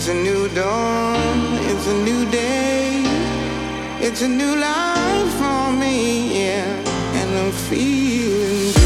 It's a new dawn, it's a new day, it's a new life for me, yeah, and I'm feeling.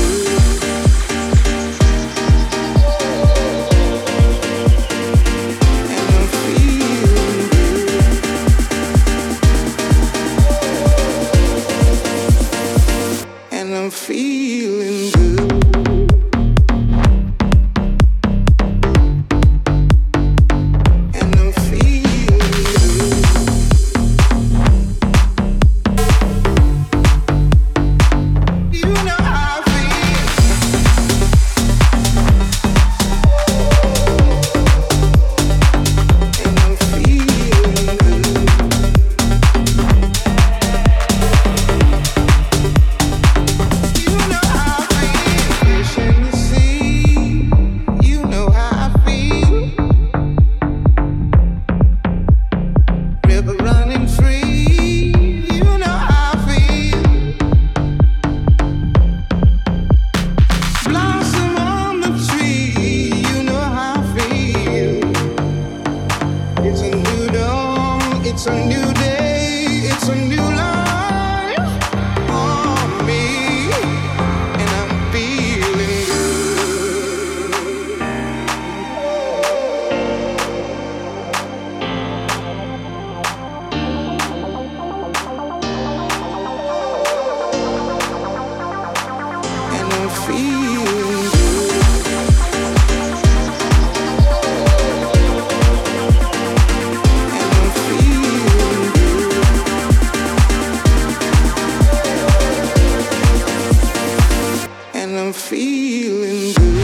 I'm feeling good.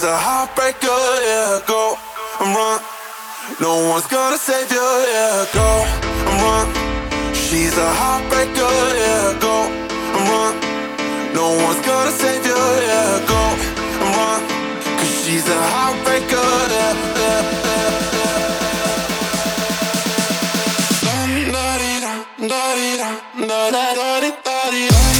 She's a heartbreaker, yeah, go and run. No one's gonna save you, yeah, go and run. She's a heartbreaker, yeah, go and run. No one's gonna save you, yeah, go and run. Cause she's a heartbreaker, yeah, yeah, yeah, yeah. Da da da da da da da da da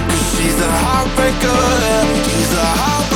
She's a heartbreaker. She's a heartbreaker.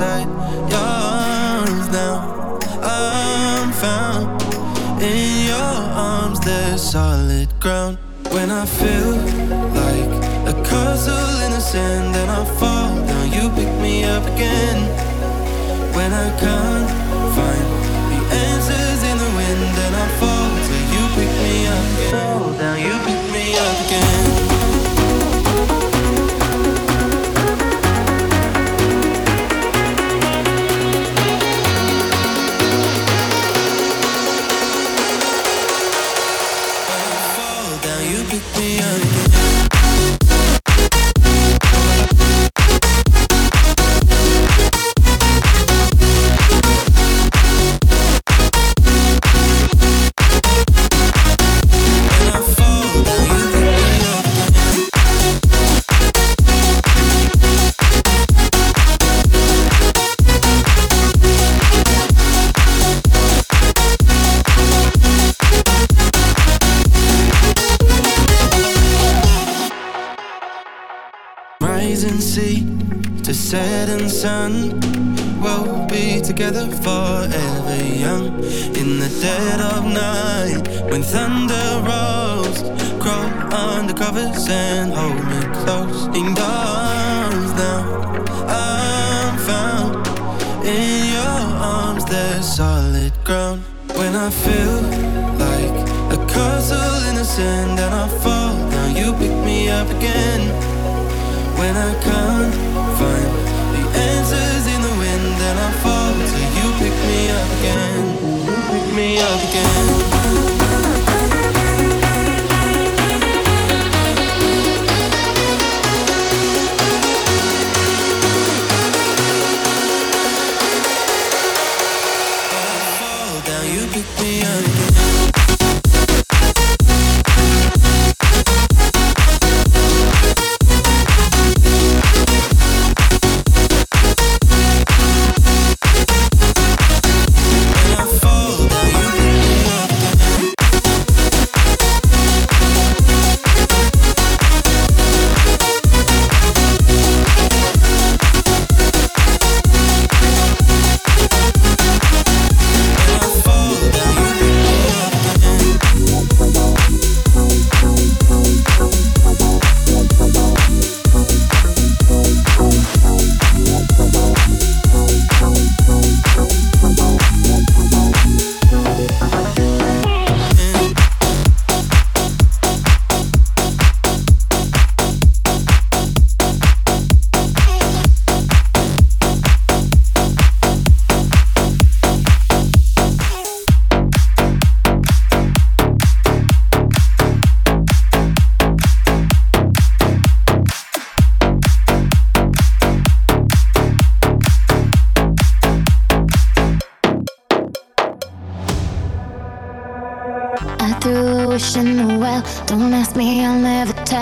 Inside your arms now. I'm found in your arms, there's solid ground. When I feel like a castle in the sand, then I fall down. You pick me up again when I can't to setting sun. We'll be together forever young. In the dead of night, when thunder rolls, crawl under covers and hold me close. In arms now, I'm found. In your arms, there's solid ground. When I feel like a castle in the sand and I fall now you pick me up again when I can't up again.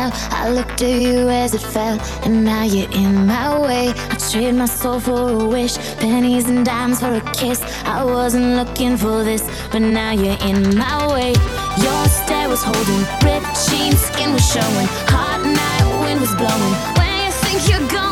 Never. I looked at you as it fell, and now you're in my way. I trade my soul for a wish, pennies and dimes for a kiss. I wasn't looking for this, but now you're in my way. Your stare was holding, ripped jeans, skin was showing. Hot night, wind was blowing. Where you think you're going,